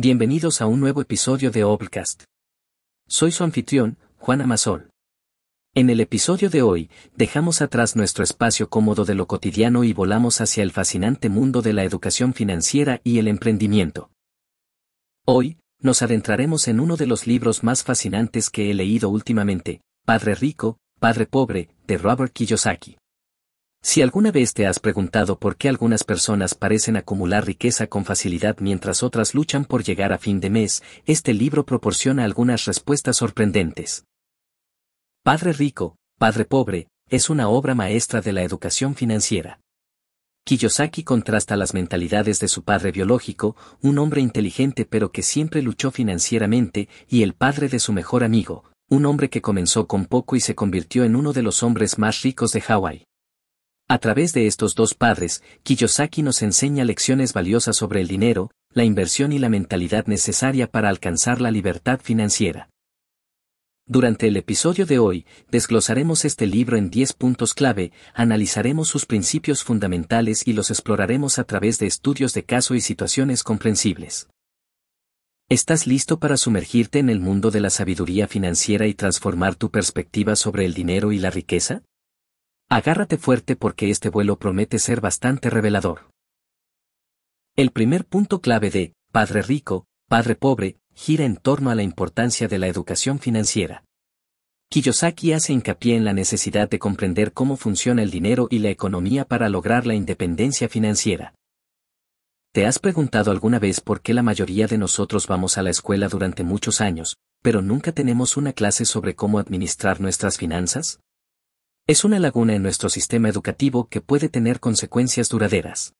Bienvenidos a un nuevo episodio de Obcast. Soy su anfitrión, Juan Amasol. En el episodio de hoy, dejamos atrás nuestro espacio cómodo de lo cotidiano y volamos hacia el fascinante mundo de la educación financiera y el emprendimiento. Hoy, nos adentraremos en uno de los libros más fascinantes que he leído últimamente, Padre Rico, Padre Pobre, de Robert Kiyosaki. Si alguna vez te has preguntado por qué algunas personas parecen acumular riqueza con facilidad mientras otras luchan por llegar a fin de mes, este libro proporciona algunas respuestas sorprendentes. Padre Rico, Padre Pobre, es una obra maestra de la educación financiera. Kiyosaki contrasta las mentalidades de su padre biológico, un hombre inteligente pero que siempre luchó financieramente, y el padre de su mejor amigo, un hombre que comenzó con poco y se convirtió en uno de los hombres más ricos de Hawái. A través de estos dos padres, Kiyosaki nos enseña lecciones valiosas sobre el dinero, la inversión y la mentalidad necesaria para alcanzar la libertad financiera. Durante el episodio de hoy, desglosaremos este libro en 10 puntos clave, analizaremos sus principios fundamentales y los exploraremos a través de estudios de caso y situaciones comprensibles. ¿Estás listo para sumergirte en el mundo de la sabiduría financiera y transformar tu perspectiva sobre el dinero y la riqueza? Agárrate fuerte porque este vuelo promete ser bastante revelador. El primer punto clave de Padre Rico, Padre Pobre, gira en torno a la importancia de la educación financiera. Kiyosaki hace hincapié en la necesidad de comprender cómo funciona el dinero y la economía para lograr la independencia financiera. ¿Te has preguntado alguna vez por qué la mayoría de nosotros vamos a la escuela durante muchos años, pero nunca tenemos una clase sobre cómo administrar nuestras finanzas? Es una laguna en nuestro sistema educativo que puede tener consecuencias duraderas.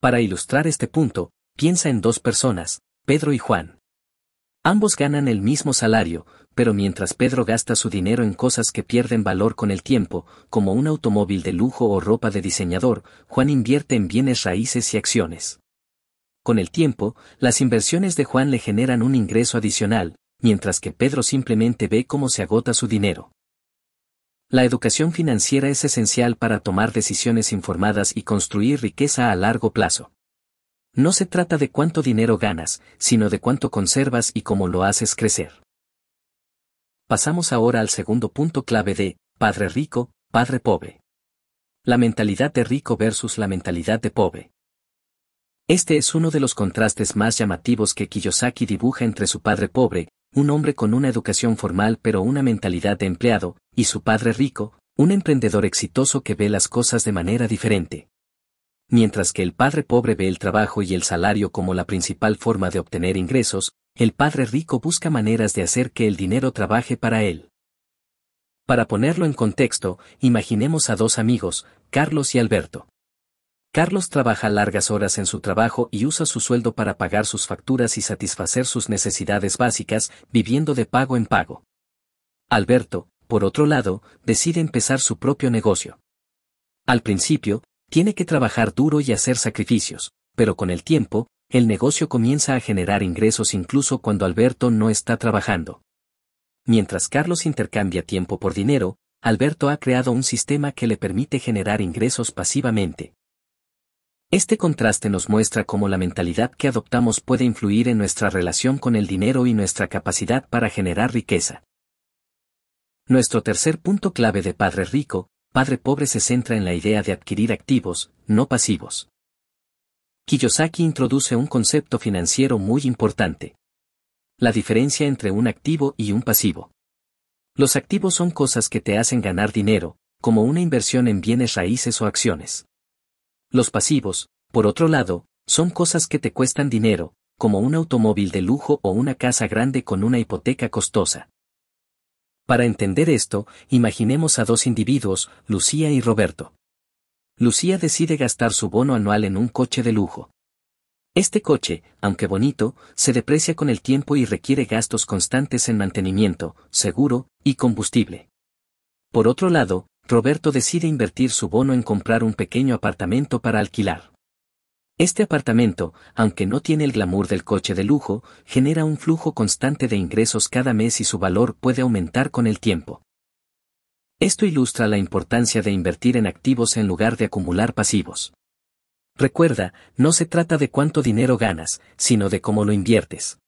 Para ilustrar este punto, piensa en dos personas, Pedro y Juan. Ambos ganan el mismo salario, pero mientras Pedro gasta su dinero en cosas que pierden valor con el tiempo, como un automóvil de lujo o ropa de diseñador, Juan invierte en bienes raíces y acciones. Con el tiempo, las inversiones de Juan le generan un ingreso adicional, mientras que Pedro simplemente ve cómo se agota su dinero. La educación financiera es esencial para tomar decisiones informadas y construir riqueza a largo plazo. No se trata de cuánto dinero ganas, sino de cuánto conservas y cómo lo haces crecer. Pasamos ahora al segundo punto clave de, Padre rico, Padre pobre. La mentalidad de rico versus la mentalidad de pobre. Este es uno de los contrastes más llamativos que Kiyosaki dibuja entre su padre pobre, un hombre con una educación formal pero una mentalidad de empleado, y su padre rico, un emprendedor exitoso que ve las cosas de manera diferente. Mientras que el padre pobre ve el trabajo y el salario como la principal forma de obtener ingresos, el padre rico busca maneras de hacer que el dinero trabaje para él. Para ponerlo en contexto, imaginemos a dos amigos, Carlos y Alberto. Carlos trabaja largas horas en su trabajo y usa su sueldo para pagar sus facturas y satisfacer sus necesidades básicas, viviendo de pago en pago. Alberto, por otro lado, decide empezar su propio negocio. Al principio, tiene que trabajar duro y hacer sacrificios, pero con el tiempo, el negocio comienza a generar ingresos incluso cuando Alberto no está trabajando. Mientras Carlos intercambia tiempo por dinero, Alberto ha creado un sistema que le permite generar ingresos pasivamente. Este contraste nos muestra cómo la mentalidad que adoptamos puede influir en nuestra relación con el dinero y nuestra capacidad para generar riqueza. Nuestro tercer punto clave de Padre Rico, Padre Pobre se centra en la idea de adquirir activos, no pasivos. Kiyosaki introduce un concepto financiero muy importante. La diferencia entre un activo y un pasivo. Los activos son cosas que te hacen ganar dinero, como una inversión en bienes raíces o acciones. Los pasivos, por otro lado, son cosas que te cuestan dinero, como un automóvil de lujo o una casa grande con una hipoteca costosa. Para entender esto, imaginemos a dos individuos, Lucía y Roberto. Lucía decide gastar su bono anual en un coche de lujo. Este coche, aunque bonito, se deprecia con el tiempo y requiere gastos constantes en mantenimiento, seguro y combustible. Por otro lado, Roberto decide invertir su bono en comprar un pequeño apartamento para alquilar. Este apartamento, aunque no tiene el glamour del coche de lujo, genera un flujo constante de ingresos cada mes y su valor puede aumentar con el tiempo. Esto ilustra la importancia de invertir en activos en lugar de acumular pasivos. Recuerda, no se trata de cuánto dinero ganas, sino de cómo lo inviertes.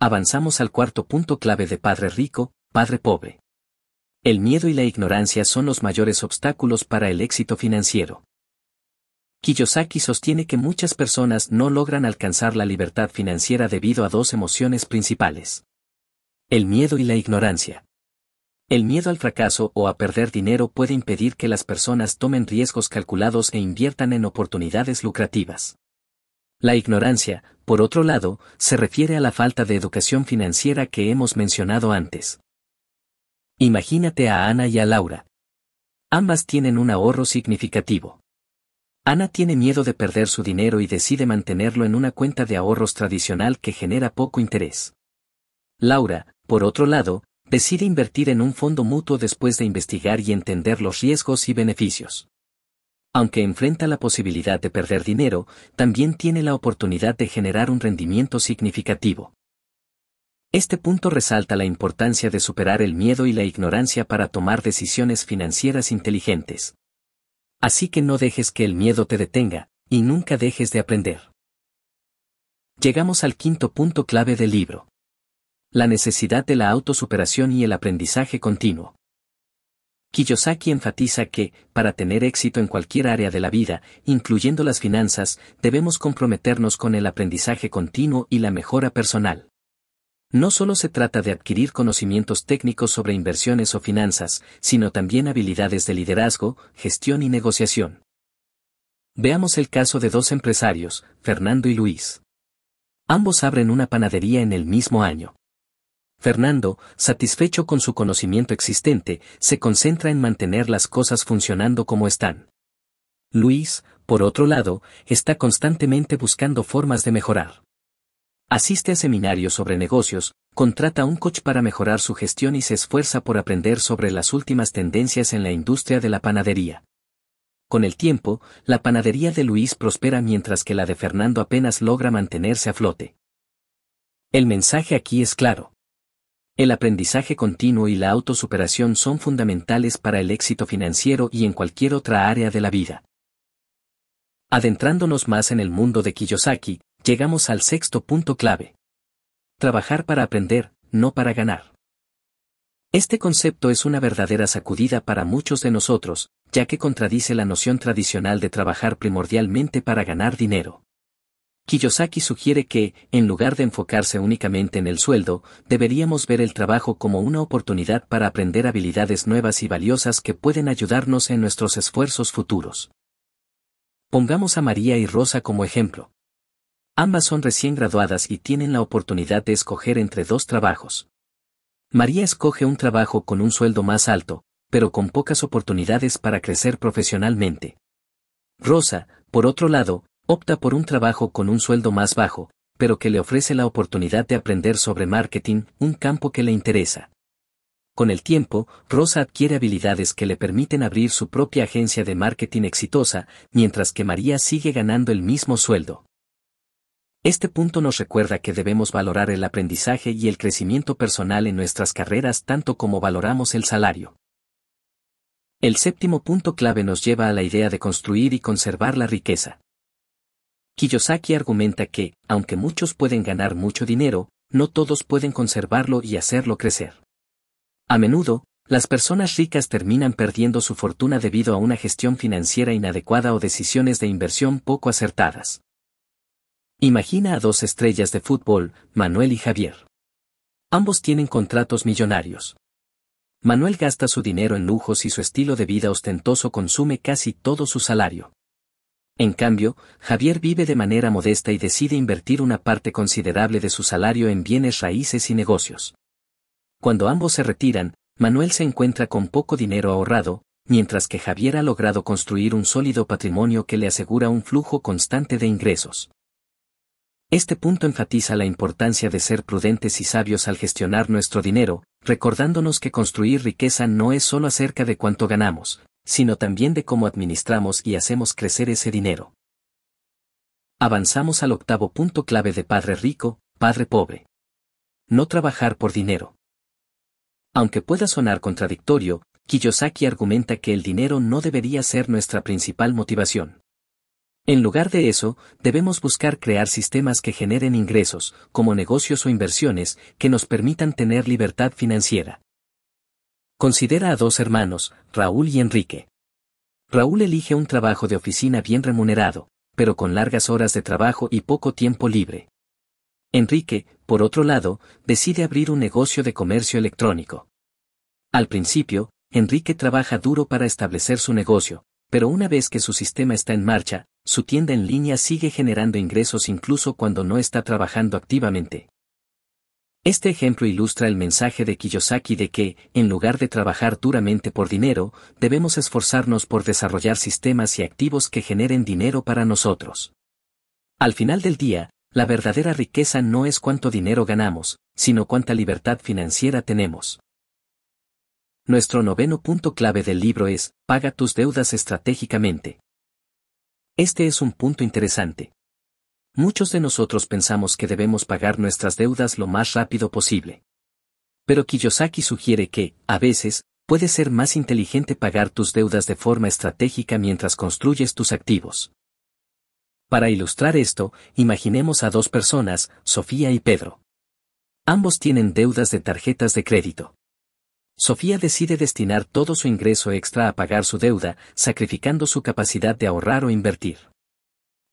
Avanzamos al cuarto punto clave de Padre Rico, Padre Pobre. El miedo y la ignorancia son los mayores obstáculos para el éxito financiero. Kiyosaki sostiene que muchas personas no logran alcanzar la libertad financiera debido a dos emociones principales. El miedo y la ignorancia. El miedo al fracaso o a perder dinero puede impedir que las personas tomen riesgos calculados e inviertan en oportunidades lucrativas. La ignorancia, por otro lado, se refiere a la falta de educación financiera que hemos mencionado antes. Imagínate a Ana y a Laura. Ambas tienen un ahorro significativo. Ana tiene miedo de perder su dinero y decide mantenerlo en una cuenta de ahorros tradicional que genera poco interés. Laura, por otro lado, decide invertir en un fondo mutuo después de investigar y entender los riesgos y beneficios. Aunque enfrenta la posibilidad de perder dinero, también tiene la oportunidad de generar un rendimiento significativo. Este punto resalta la importancia de superar el miedo y la ignorancia para tomar decisiones financieras inteligentes. Así que no dejes que el miedo te detenga, y nunca dejes de aprender. Llegamos al quinto punto clave del libro. La necesidad de la autosuperación y el aprendizaje continuo. Kiyosaki enfatiza que, para tener éxito en cualquier área de la vida, incluyendo las finanzas, debemos comprometernos con el aprendizaje continuo y la mejora personal. No solo se trata de adquirir conocimientos técnicos sobre inversiones o finanzas, sino también habilidades de liderazgo, gestión y negociación. Veamos el caso de dos empresarios, Fernando y Luis. Ambos abren una panadería en el mismo año. Fernando, satisfecho con su conocimiento existente, se concentra en mantener las cosas funcionando como están. Luis, por otro lado, está constantemente buscando formas de mejorar. Asiste a seminarios sobre negocios, contrata un coach para mejorar su gestión y se esfuerza por aprender sobre las últimas tendencias en la industria de la panadería. Con el tiempo, la panadería de Luis prospera mientras que la de Fernando apenas logra mantenerse a flote. El mensaje aquí es claro. El aprendizaje continuo y la autosuperación son fundamentales para el éxito financiero y en cualquier otra área de la vida. Adentrándonos más en el mundo de Kiyosaki, llegamos al sexto punto clave. Trabajar para aprender, no para ganar. Este concepto es una verdadera sacudida para muchos de nosotros, ya que contradice la noción tradicional de trabajar primordialmente para ganar dinero. Kiyosaki sugiere que, en lugar de enfocarse únicamente en el sueldo, deberíamos ver el trabajo como una oportunidad para aprender habilidades nuevas y valiosas que pueden ayudarnos en nuestros esfuerzos futuros. Pongamos a María y Rosa como ejemplo. Ambas son recién graduadas y tienen la oportunidad de escoger entre dos trabajos. María escoge un trabajo con un sueldo más alto, pero con pocas oportunidades para crecer profesionalmente. Rosa, por otro lado, opta por un trabajo con un sueldo más bajo, pero que le ofrece la oportunidad de aprender sobre marketing, un campo que le interesa. Con el tiempo, Rosa adquiere habilidades que le permiten abrir su propia agencia de marketing exitosa, mientras que María sigue ganando el mismo sueldo. Este punto nos recuerda que debemos valorar el aprendizaje y el crecimiento personal en nuestras carreras tanto como valoramos el salario. El séptimo punto clave nos lleva a la idea de construir y conservar la riqueza. Kiyosaki argumenta que, aunque muchos pueden ganar mucho dinero, no todos pueden conservarlo y hacerlo crecer. A menudo, las personas ricas terminan perdiendo su fortuna debido a una gestión financiera inadecuada o decisiones de inversión poco acertadas. Imagina a dos estrellas de fútbol, Manuel y Javier. Ambos tienen contratos millonarios. Manuel gasta su dinero en lujos y su estilo de vida ostentoso consume casi todo su salario. En cambio, Javier vive de manera modesta y decide invertir una parte considerable de su salario en bienes raíces y negocios. Cuando ambos se retiran, Manuel se encuentra con poco dinero ahorrado, mientras que Javier ha logrado construir un sólido patrimonio que le asegura un flujo constante de ingresos. Este punto enfatiza la importancia de ser prudentes y sabios al gestionar nuestro dinero, recordándonos que construir riqueza no es solo acerca de cuánto ganamos, sino también de cómo administramos y hacemos crecer ese dinero. Avanzamos al octavo punto clave de Padre Rico, Padre Pobre. No trabajar por dinero. Aunque pueda sonar contradictorio, Kiyosaki argumenta que el dinero no debería ser nuestra principal motivación. En lugar de eso, debemos buscar crear sistemas que generen ingresos, como negocios o inversiones, que nos permitan tener libertad financiera. Considera a dos hermanos, Raúl y Enrique. Raúl elige un trabajo de oficina bien remunerado, pero con largas horas de trabajo y poco tiempo libre. Enrique, por otro lado, decide abrir un negocio de comercio electrónico. Al principio, Enrique trabaja duro para establecer su negocio, pero una vez que su sistema está en marcha, su tienda en línea sigue generando ingresos incluso cuando no está trabajando activamente. Este ejemplo ilustra el mensaje de Kiyosaki de que, en lugar de trabajar duramente por dinero, debemos esforzarnos por desarrollar sistemas y activos que generen dinero para nosotros. Al final del día, la verdadera riqueza no es cuánto dinero ganamos, sino cuánta libertad financiera tenemos. Nuestro noveno punto clave del libro es, paga tus deudas estratégicamente. Este es un punto interesante. Muchos de nosotros pensamos que debemos pagar nuestras deudas lo más rápido posible. Pero Kiyosaki sugiere que, a veces, puede ser más inteligente pagar tus deudas de forma estratégica mientras construyes tus activos. Para ilustrar esto, imaginemos a dos personas, Sofía y Pedro. Ambos tienen deudas de tarjetas de crédito. Sofía decide destinar todo su ingreso extra a pagar su deuda, sacrificando su capacidad de ahorrar o invertir.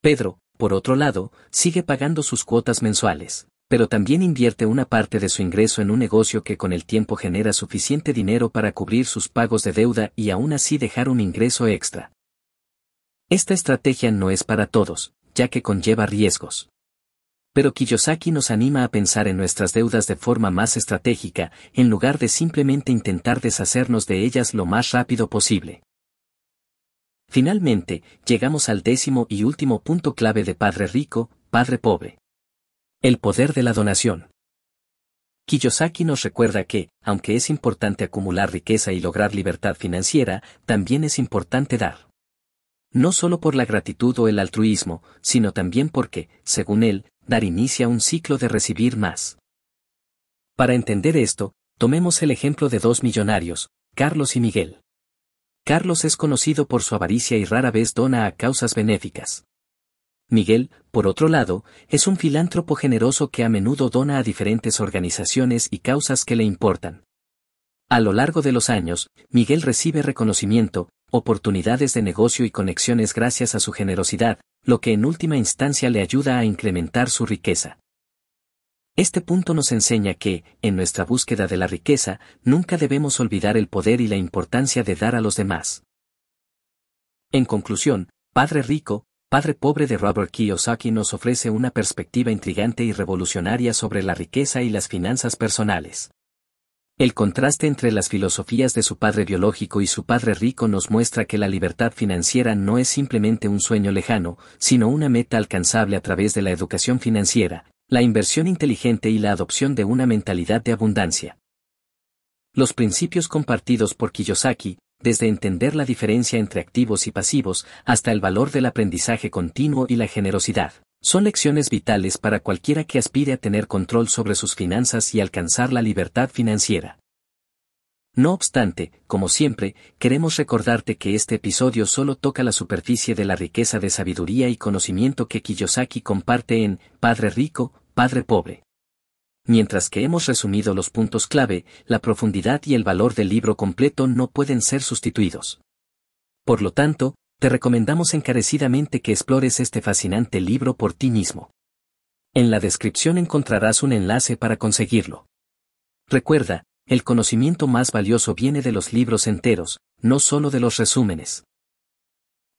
Pedro, por otro lado, sigue pagando sus cuotas mensuales, pero también invierte una parte de su ingreso en un negocio que con el tiempo genera suficiente dinero para cubrir sus pagos de deuda y aún así dejar un ingreso extra. Esta estrategia no es para todos, ya que conlleva riesgos. Pero Kiyosaki nos anima a pensar en nuestras deudas de forma más estratégica, en lugar de simplemente intentar deshacernos de ellas lo más rápido posible. Finalmente, llegamos al décimo y último punto clave de Padre Rico, Padre Pobre. El poder de la donación. Kiyosaki nos recuerda que, aunque es importante acumular riqueza y lograr libertad financiera, también es importante dar. No solo por la gratitud o el altruismo, sino también porque, según él, dar inicia un ciclo de recibir más. Para entender esto, tomemos el ejemplo de dos millonarios, Carlos y Miguel. Carlos es conocido por su avaricia y rara vez dona a causas benéficas. Miguel, por otro lado, es un filántropo generoso que a menudo dona a diferentes organizaciones y causas que le importan. A lo largo de los años, Miguel recibe reconocimiento, oportunidades de negocio y conexiones gracias a su generosidad, lo que en última instancia le ayuda a incrementar su riqueza. Este punto nos enseña que, en nuestra búsqueda de la riqueza, nunca debemos olvidar el poder y la importancia de dar a los demás. En conclusión, Padre Rico, Padre Pobre de Robert Kiyosaki nos ofrece una perspectiva intrigante y revolucionaria sobre la riqueza y las finanzas personales. El contraste entre las filosofías de su padre biológico y su padre rico nos muestra que la libertad financiera no es simplemente un sueño lejano, sino una meta alcanzable a través de la educación financiera, la inversión inteligente y la adopción de una mentalidad de abundancia. Los principios compartidos por Kiyosaki, desde entender la diferencia entre activos y pasivos hasta el valor del aprendizaje continuo y la generosidad, son lecciones vitales para cualquiera que aspire a tener control sobre sus finanzas y alcanzar la libertad financiera. No obstante, como siempre, queremos recordarte que este episodio solo toca la superficie de la riqueza de sabiduría y conocimiento que Kiyosaki comparte en Padre Rico, Padre Pobre. Mientras que hemos resumido los puntos clave, la profundidad y el valor del libro completo no pueden ser sustituidos. Por lo tanto, te recomendamos encarecidamente que explores este fascinante libro por ti mismo. En la descripción encontrarás un enlace para conseguirlo. Recuerda, el conocimiento más valioso viene de los libros enteros, no solo de los resúmenes.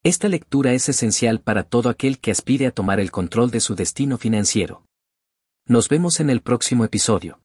Esta lectura es esencial para todo aquel que aspire a tomar el control de su destino financiero. Nos vemos en el próximo episodio.